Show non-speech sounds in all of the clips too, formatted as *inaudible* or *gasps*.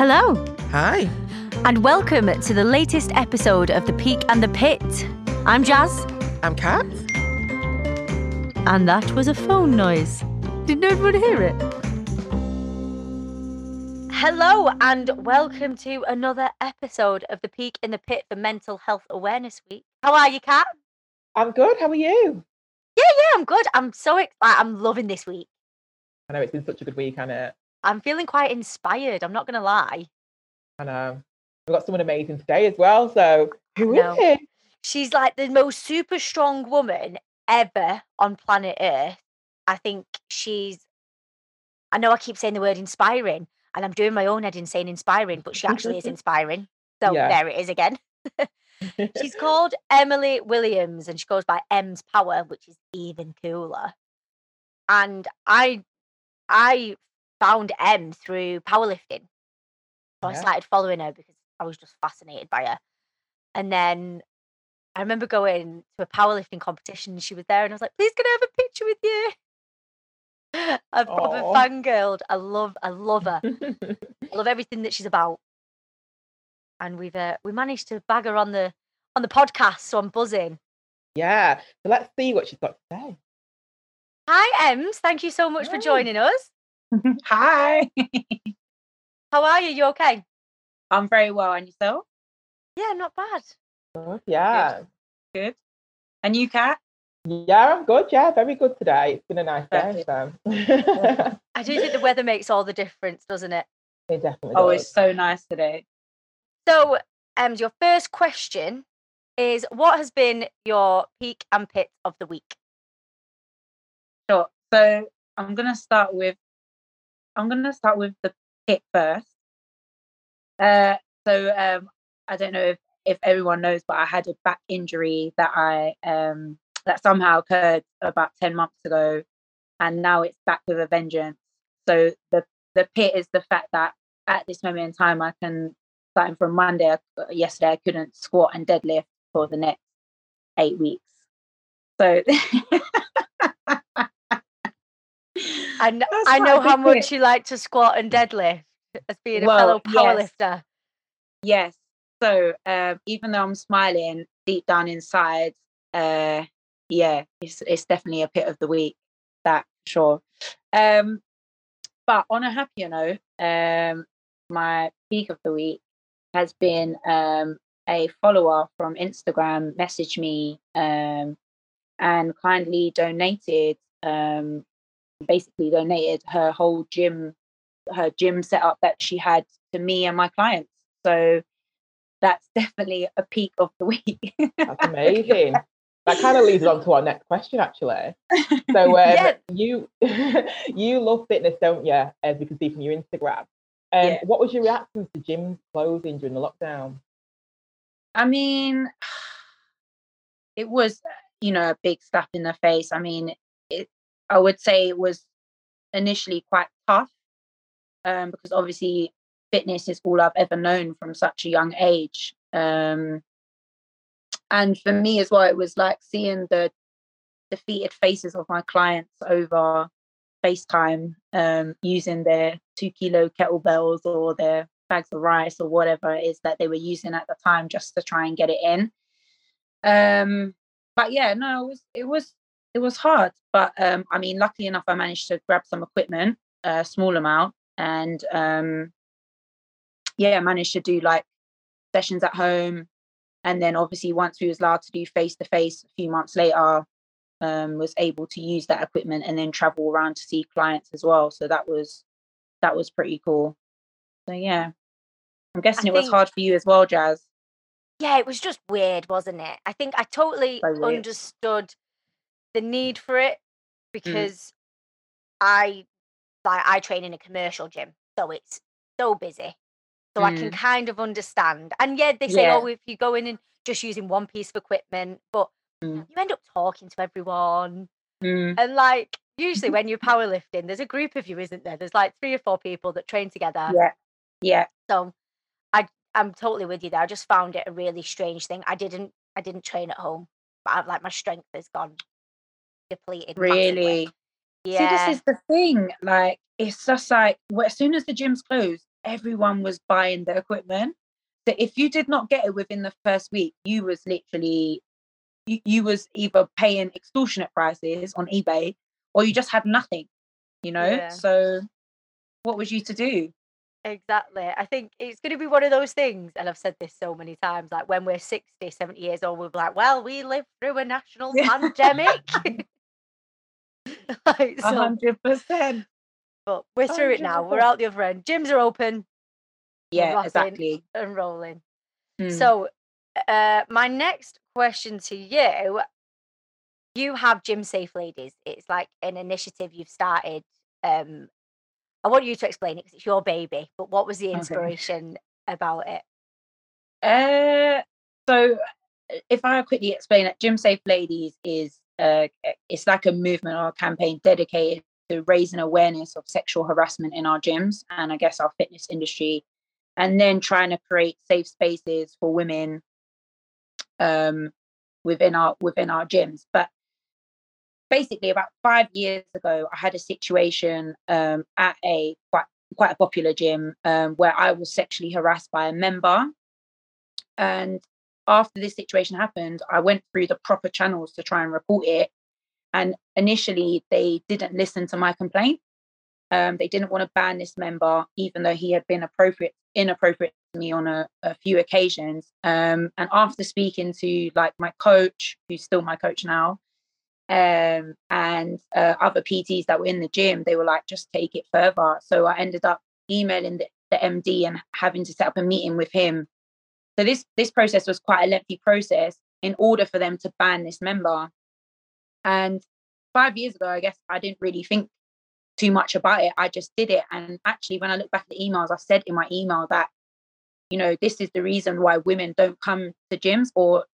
Hello, Hi. and welcome to the latest episode of The Peak and the Pit. I'm Jazz, I'm Kat. and that was a phone noise. Did everyone hear it? Hello, and welcome to another episode of The Peak and the Pit for Mental Health Awareness Week. How are you, Kat? I'm good. How are you? Yeah, yeah, I'm good. I'm so excited. I'm loving this week. I know it's been such a good week, and it. I'm feeling quite inspired. I'm not going to lie. I know we've got someone amazing today as well. So who is it? She's like the most super strong woman ever on planet Earth. I think she's. I know I keep saying the word inspiring, and I'm doing my own head in saying inspiring, but she actually is *laughs* inspiring. So Yeah. there it is again. *laughs* She's called Emily Williams, and she goes by M's Power, which is even cooler. And I, I found M through powerlifting. So I started following her because I was just fascinated by her. And then I remember going to a powerlifting competition and she was there and I was like, please can I have a picture with you? *laughs* I've proper fangirled. I love I love her. I love *laughs* everything that she's about. And we've uh, we managed to bag her on the on the podcast, so I'm buzzing. yeah. So let's see what she's got to say. Hi Emz, thank you so much for joining us. *laughs* Hi. How are you? You okay? I'm very well. And yourself? Yeah, not bad. Good, Yeah. Good. And you, Kat? Yeah, I'm good. Yeah, very good today. It's been a nice day. So *laughs* I do think the weather makes all the difference, doesn't it? it definitely Oh, does. it's so nice today. So, um, your first question is what has been your peak and pit of the week? Sure. So I'm gonna start with I'm gonna start with the pit first. Uh so um I don't know if, if everyone knows, but I had a back injury that I um that somehow occurred about 10 months ago and now it's back with a vengeance. So the the pit is the fact that at this moment in time I can starting from Monday yesterday I couldn't squat and deadlift for the next eight weeks. So *laughs* That's I know how much pit. you like to squat and deadlift as being a Well, fellow yes. powerlifter. Yes. So um, even though I'm smiling deep down inside, uh, yeah, it's it's definitely a pit of the week. That sure. Um, but on a happier note, um, my peak of the week has been um, a follower from Instagram messaged me um, and kindly donated, um, basically donated her whole gym, her gym setup that she had to me and my clients. So that's *laughs* definitely a peak of the week. That's amazing. that kind of leads on to our next question, actually. So *laughs* um, Yeah. you *laughs* you love fitness, don't you? As we can see from your Instagram. Um, Yeah. What was your reaction to gyms closing during the lockdown? I mean, *sighs* it was, you know, a big slap in the face. I mean, I would say it was initially quite tough um, because obviously fitness is all I've ever known from such a young age. Um, and for me as well, it was like seeing the defeated faces of my clients over FaceTime um, using their two kilo kettlebells or their bags of rice or whatever it is that they were using at the time just to try and get it in. Um, but yeah, no, it was it was it was hard. But um, I mean, luckily enough, I managed to grab some equipment, a small amount, and um, yeah, I managed to do like sessions at home. And then obviously once we was allowed to do face to face a few months later, um, was able to use that equipment and then travel around to see clients as well. So that was that was pretty cool. So yeah. I'm guessing it was hard for you as well, Jazz. Yeah, it was just weird, wasn't it? I think I totally So understood the need for it because I like I train in a commercial gym, so it's so busy. So I can kind of understand. And yeah, they say, Yeah. oh, if you go in and just using one piece of equipment, but Mm. you end up talking to everyone. Mm, And like usually *laughs* when you're powerlifting, there's a group of you, isn't there? There's like three or four people that train together. yeah. Yeah. So I I'm totally with you there. I just found it a really strange thing. I didn't I didn't train at home. But I, like my strength has gone depleted. massively. Really. Yeah. See, this is the thing. Like, it's just like well, as soon as the gyms closed, everyone was buying the equipment. So if you did not get it within the first week, you was literally you, you was either paying extortionate prices on eBay or you just had nothing, you know? Yeah. So what was you to do? Exactly. I think it's going to be one of those things, and I've said this so many times, like when we're 60, 70 years old, we'll be like, well, we lived through a national *laughs* pandemic. *laughs* *laughs* *laughs* like, A so, hundred percent. but we're through it now. We're out the other end. Gyms are open Yeah, exactly. and rolling. Mm. So, uh, my next question to you you have Gym Safe Ladies. It's like an initiative you've started. Um, I want you to explain it because it's your baby, but what was the Okay. inspiration about it? Uh, so if I quickly explain it, Gym Safe Ladies is uh, it's like a movement or a campaign dedicated to raising awareness of sexual harassment in our gyms and I guess our fitness industry, and then trying to create safe spaces for women um, within our within our gyms. But basically, about five years ago, I had a situation um, at a quite quite a popular gym um, where I was sexually harassed by a member and after this situation happened, I went through the proper channels to try and report it. And initially, they didn't listen to my complaint. Um, they didn't want to ban this member, even though he had been appropriate, inappropriate to me on a, a few occasions. Um, and after speaking to like my coach, who's still my coach now, um, and uh, other PTs that were in the gym, they were like, just take it further. So I ended up emailing the, the MD and having to set up a meeting with him so this this process was quite a lengthy process in order for them to ban this member. And five years ago, I guess I didn't really think too much about it. I just did it. And actually, when I look back at the emails, I said in my email that, you know, this is the reason why women don't come to gyms or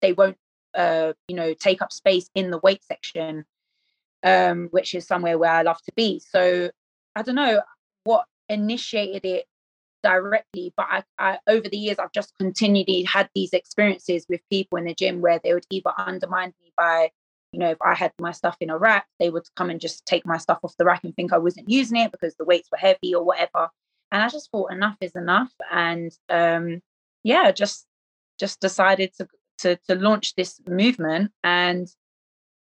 they won't, uh, you know, take up space in the weight section, um, which is somewhere where I love to be. So I don't know what initiated it directly but I, I over the years i've just continually had these experiences with people in the gym where they would either undermine me by you know if i had my stuff in a rack they would come and just take my stuff off the rack and think i wasn't using it because the weights were heavy or whatever. And i just thought enough is enough. And um yeah just just decided to to, to launch this movement and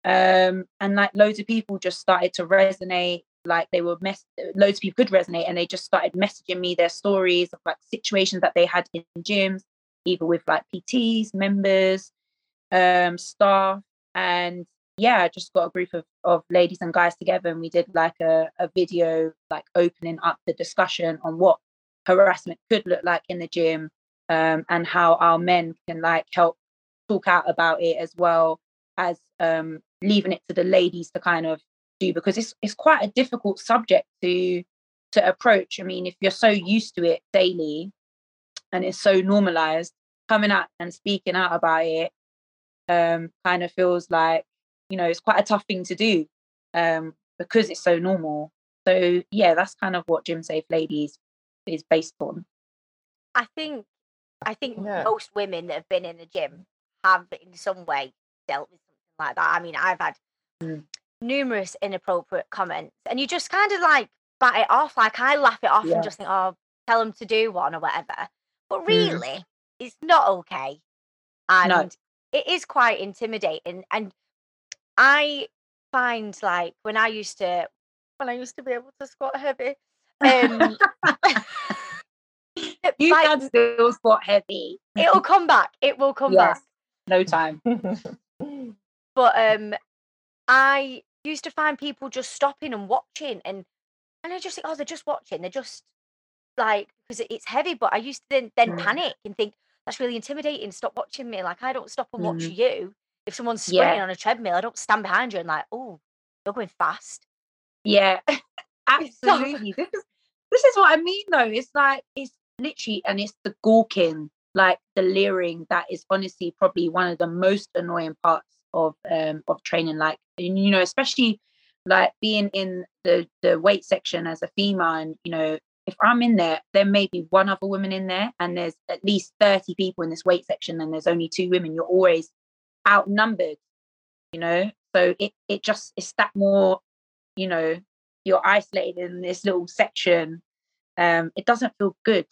um and like loads of people just started to resonate like they were mess loads of people could resonate and they just started messaging me their stories of like situations that they had in gyms either with like pts members um staff and yeah I just got a group of, of ladies and guys together and we did like a, a video like opening up the discussion on what harassment could look like in the gym um and how our men can like help talk out about it as well as um leaving it to the ladies to kind of do because it's it's quite a difficult subject to to approach. I mean, if you're so used to it daily and it's so normalized, coming out and speaking out about it um kind of feels like, you know, it's quite a tough thing to do um because it's so normal. So yeah, that's kind of what Gym Safe Ladies is based on. I think I think Yeah. most women that have been in a gym have in some way dealt with something like that. I mean, I've had Mm. Numerous inappropriate comments, and you just kind of like bat it off. Like I laugh it off Yeah. and just think, "Oh, tell them to do one or whatever." But Mm. really, it's not okay, and No. it is quite intimidating. And I find like when I used to when I used to be able to squat heavy, um, *laughs* You like, can still squat heavy. it'll come back. It will *laughs* come Yes. back. No time. *laughs* but um i used to find people just stopping and watching and and i just think oh they're just watching they're just like because it's heavy but i used to then then Mm. panic and think that's really intimidating stop watching me like i don't stop and watch Mm. you if someone's Yeah. sprinting on a treadmill i don't stand behind you and like oh you're going fast Yeah, *laughs* absolutely. This is this is what I mean though. It's like it's literally and it's the gawking, like the leering that is honestly probably one of the most annoying parts of um of training. Like and, you know, especially like being in the the weight section as a female and you know if i'm in there there may be one other woman in there and there's at least 30 people in this weight section and there's only two women you're always outnumbered you know so it it just it's that more you know you're isolated in this little section um, it doesn't feel good.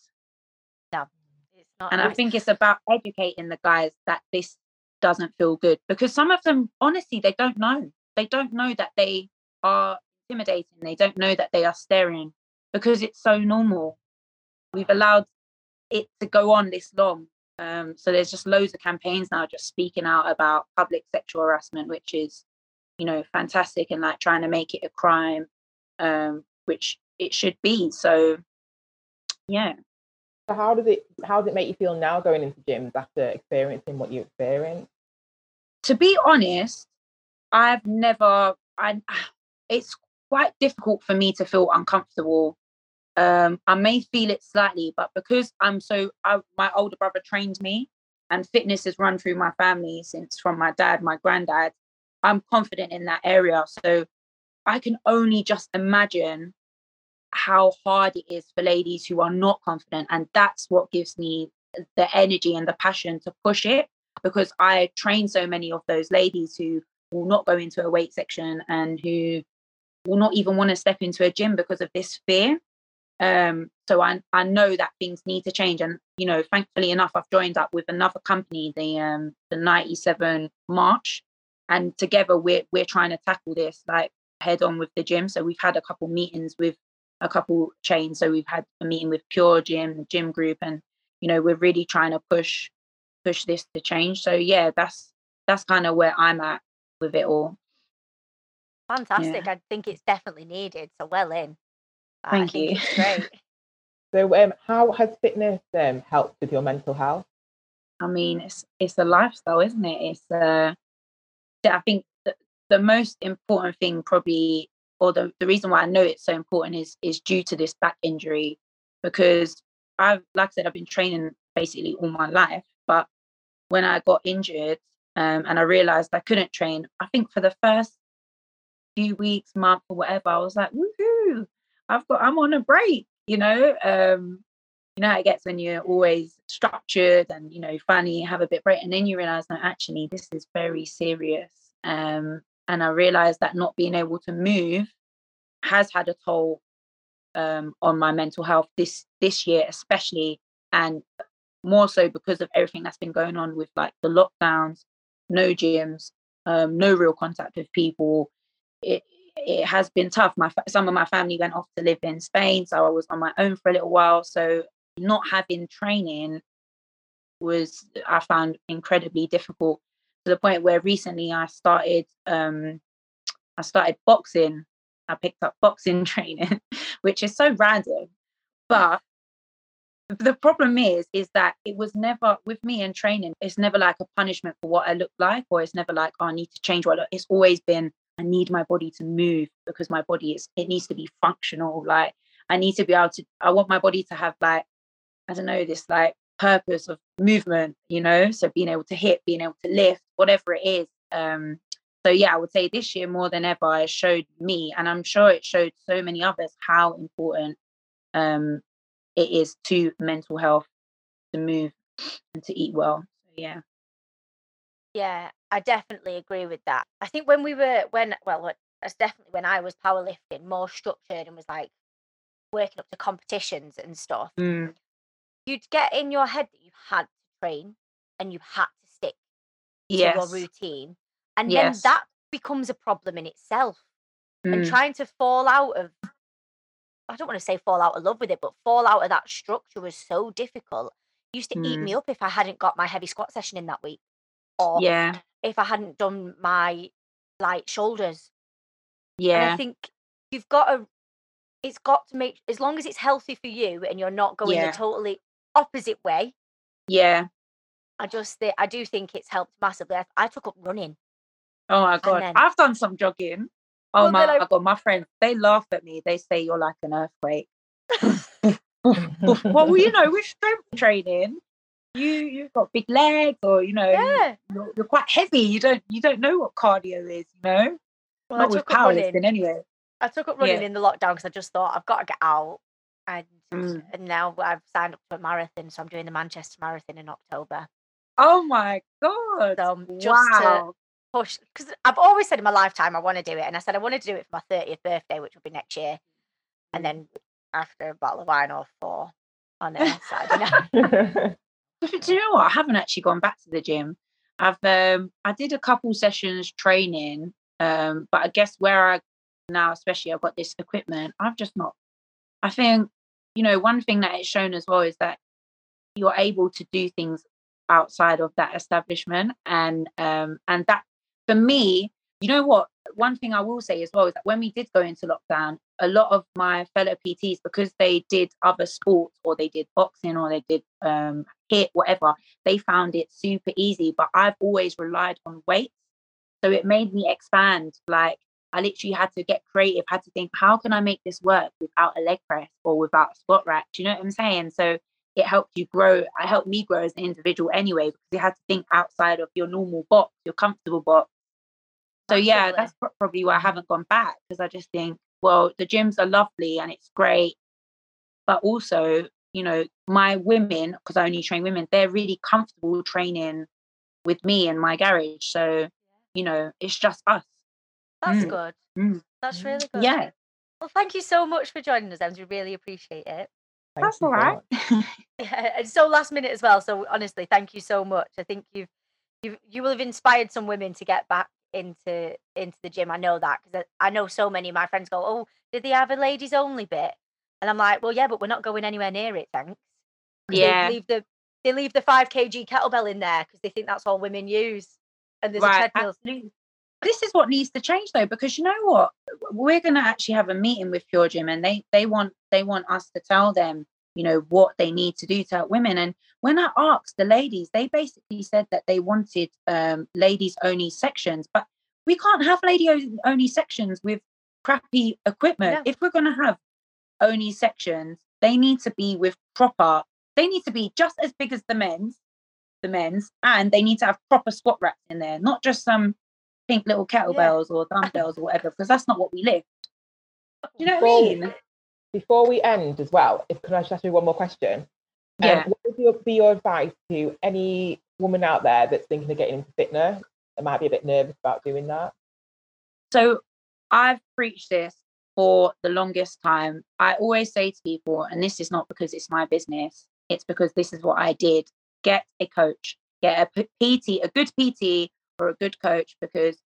No, it's not. And I think it's about educating the guys that this doesn't feel good because some of them, honestly, they don't know. They don't know that they are intimidating. They don't know that they are staring because it's so normal. We've allowed it to go on this long. Um, so there's just loads of campaigns now just speaking out about public sexual harassment, which is, you know, fantastic and like trying to make it a crime, um, which it should be. So, yeah. So how does it how does it make you feel now going into gyms after experiencing what you experienced? to be honest, I've never. I. It's quite difficult for me to feel uncomfortable. Um, I may feel it slightly, but because I'm so, I, my older brother trained me, and fitness has run through my family since from my dad, my granddad. I'm confident in that area, so I can only just imagine how hard it is for ladies who are not confident, and that's what gives me the energy and the passion to push it because I train so many of those ladies who will not go into a weight section and who will not even want to step into a gym because of this fear. Um, so I I know that things need to change, and you know, thankfully enough, I've joined up with another company, the um the 97 March, and together we're we're trying to tackle this like head on with the gym. So we've had a couple meetings with a couple chains. So we've had a meeting with Pure Gym, the gym group, and you know, we're really trying to push push this to change. So yeah, that's that's kind of where I'm at with it all. fantastic. I think it's definitely needed. So well in. I Thank you. *laughs* Great. So um, how has fitness um, helped with your mental health? I mean, it's it's a lifestyle, isn't it? It's uh, yeah, I think the, the most important thing probably, or the, the reason why I know it's so important is is due to this back injury, because I've like I said I've been training basically all my life, but when I got injured um, and I realized I couldn't train, I think for the first few weeks, month, or whatever, I was like, woohoo! I've got I'm on a break, you know. Um, you know how it gets when you're always structured and you know finally have a bit break and then you realize no actually this is very serious um and i realized that not being able to move has had a toll um on my mental health this this year especially and more so because of everything that's been going on with like the lockdowns no gyms um no real contact with people. It it has been tough. My some of my family went off to live in spain so i was on my own for a little while so not having training was I found incredibly difficult the point where recently I started um I started boxing. I picked up boxing *laughs* training, which is so random. But the problem is is that it was never with me in training, it's never like a punishment for what I look like, or it's never like, oh, I need to change what I look. It's always been I need my body to move because my body is it needs to be functional. Like I need to be able to I want my body to have like I don't know, this like purpose of movement, you know, so being able to hit, being able to lift, whatever it is. Um, so yeah, I would say this year more than ever, it showed me, and I'm sure it showed so many others how important um it is to mental health to move and to eat well. So yeah. Yeah, I definitely agree with that. I think when we were when well, that's definitely when I was powerlifting, more structured and was like working up to competitions and stuff. Mm, You'd get in your head that you had to train and you had to stick to your routine, and Yes. then that becomes a problem in itself. And Mm, trying to fall out of I don't want to say fall out of love with it, but fall out of that structure was so difficult. It used to eat mm, me up if I hadn't got my heavy squat session in that week, or yeah. if I hadn't done my light shoulders. And I think you've got to, it's got to make, as long as it's healthy for you and you're not going Yeah. totally opposite way, Yeah. I just, I do think it's helped massively. I, I took up running. Oh my god, then- I've done some jogging. Oh Well, my, I- god, my friends they laugh at me. They say you're like an earthquake. *laughs* well, you *laughs* know, with strength training, you you've got big legs, or you know, Yeah. you're, you're quite heavy. You don't you don't know what cardio is. You know, Well, not I with took running. powerlifting anyway. I took up running Yeah. in the lockdown because I just thought I've got to get out. And, Mm. and now I've signed up to a marathon. So I'm doing the Manchester Marathon in October. Oh my god! So I'm just to wow. push because I've always said in my lifetime I want to do it, and I said I wanted to do it for my 30th birthday, which will be next year, and Mm. then after a bottle of wine or four on Saturday night. *laughs* Do you know what? I haven't actually gone back to the gym. I've um I did a couple sessions training, um, but I guess where I now, especially I've got this equipment, I've just not. I think, you know, one thing that it's shown as well is that you're able to do things outside of that establishment. And um and that for me, you know what? One thing I will say as well is that when we did go into lockdown, a lot of my fellow PTs, because they did other sports or they did boxing or they did um, HIIT, whatever, they found it super easy. But I've always relied on weights. So it made me expand. Like I literally had to get creative, had to think, how can I make this work without a leg press or without a squat rack? Do you know what I'm saying? So it helped you grow. It helped me grow as an individual anyway, because you had to think outside of your normal box, your comfortable box. So yeah, Absolutely. that's probably why I haven't gone back because I just think, well, the gyms are lovely and it's great, but also, you know, my women, because I only train women, they're really comfortable training with me in my garage. So, you know, it's just us. That's Mm. good. Mm. That's really good. Yeah, Well, thank you so much for joining us, Emz. We really appreciate it. Thank that's all so Yeah, and so last minute as well. So honestly, thank you so much. I think you've you you will have inspired some women to get back into into the gym. I know that because I, I know so many of my friends go, "Oh, did they have a ladies only bit?" And I'm like, "Well, yeah, but we're not going anywhere near it, thanks." Yeah. they leave the they leave the five kg kettlebell in there because they think that's all women use, and there's a Right, treadmill. absolutely. This is what needs to change though, because you know what? We're gonna actually have a meeting with Pure Gym and they they want they want us to tell them, you know, what they need to do to help women. And when I asked the ladies, they basically said that they wanted um ladies only sections, but we can't have lady only sections with crappy equipment. If we're gonna have only sections, they need to be with proper, they need to be just as big as the men's, the men's, and they need to have proper squat racks in there, not just some pink little kettlebells or dumbbells or whatever, because that's not what we lift. Do you know what I Before- mean? Before we end as well, if can I just ask you one more question? Um, Yeah. what would your, be your advice to any woman out there that's thinking of getting into fitness and might be a bit nervous about doing that? So I've preached this for the longest time. I always say to people, and this is not because it's my business, it's because this is what I did. Get a coach, get a PT, a good PT or a good coach, because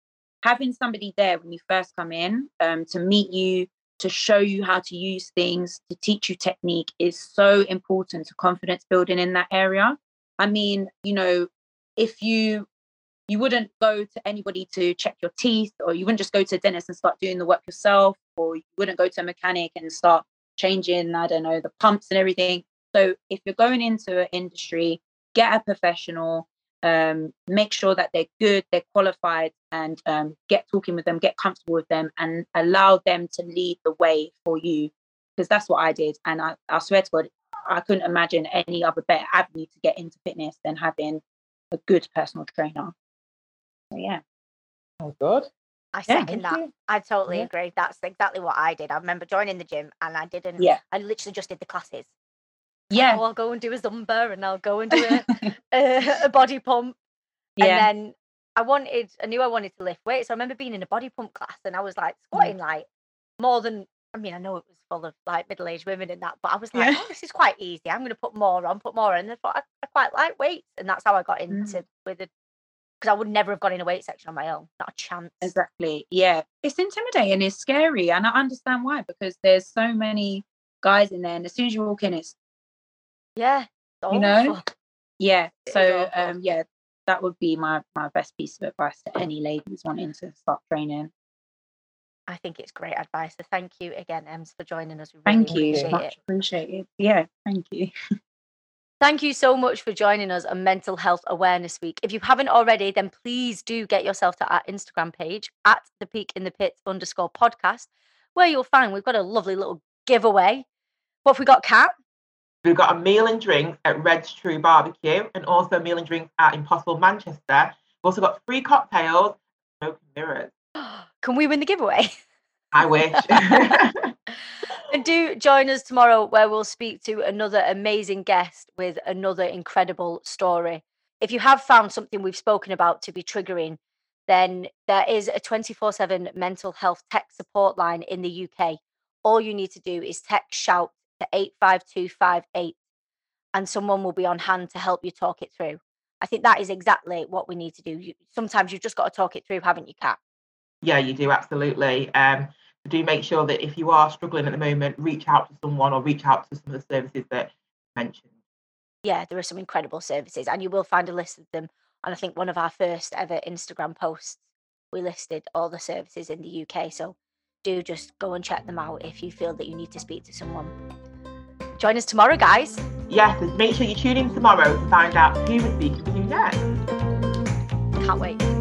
having somebody there when you first come in um, to meet you, to show you how to use things, to teach you technique is so important to confidence building in that area. I mean, you know, if you you wouldn't go to anybody to check your teeth or you wouldn't just go to a dentist and start doing the work yourself or you wouldn't go to a mechanic and start changing i don't know the pumps and everything so if you're going into an industry get a professional um, make sure that they're good they're qualified and um, get talking with them get comfortable with them and allow them to lead the way for you because that's what i did and I, I swear to god i couldn't imagine any other better avenue to get into fitness than having a good personal trainer so yeah Sounds good. I second Thank that. you. I totally Yeah. agree. That's exactly what I did. I remember joining the gym and I didn't. yeah I literally just did the classes. Yeah Oh, I'll go and do a Zumba and I'll go and do a, *laughs* a, a body pump. yeah And then I wanted, I knew I wanted to lift weights. So I remember being in a body pump class and I was like Mm. squatting like more than, I mean, I know it was full of like middle aged women and that, but I was like, Yeah. oh, this is quite easy. I'm going to put more on, put more on. And I thought I, I quite like weights. And that's how I got Mm. into with it. Because I would never have gone in a weight section on my own. Not a chance. Exactly. Yeah. It's intimidating. It's scary. And I understand why, because there's so many guys in there. And as soon as you walk in, it's, Yeah. You know? yeah. *laughs* So, um, yeah, that would be my, my best piece of advice to any ladies wanting to start training. I think it's great advice. So thank you again, Emz, for joining us. We really Thank you. appreciate Much Appreciate it. appreciated. Yeah. Thank you. *laughs* Thank you so much for joining us on Mental Health Awareness Week. If you haven't already, then please do get yourself to our Instagram page at the peak in the pit underscore podcast, where you'll find we've got a lovely little giveaway. What have we got, Kat? We've got a meal and drink at Red's True Barbecue and also a meal and drink at Impossible Manchester. We've also got free cocktails, smoke and mirrors. *gasps* Can we win the giveaway? I wish. *laughs* and do join us tomorrow where we'll speak to another amazing guest with another incredible story. If you have found something we've spoken about to be triggering, then there is a 24 7 mental health tech support line in the UK. All you need to do is text shout to 85258 and someone will be on hand to help you talk it through. I think that is exactly what we need to do. You, sometimes you've just got to talk it through, haven't you, Kat? Yeah, you do absolutely. Um, do make sure that if you are struggling at the moment, reach out to someone or reach out to some of the services that you mentioned. Yeah, there are some incredible services, and you will find a list of them. And I think one of our first ever Instagram posts, we listed all the services in the UK. So do just go and check them out if you feel that you need to speak to someone. Join us tomorrow, guys. Yes, and make sure you tune in tomorrow to find out who we're speaking to next. Can't wait.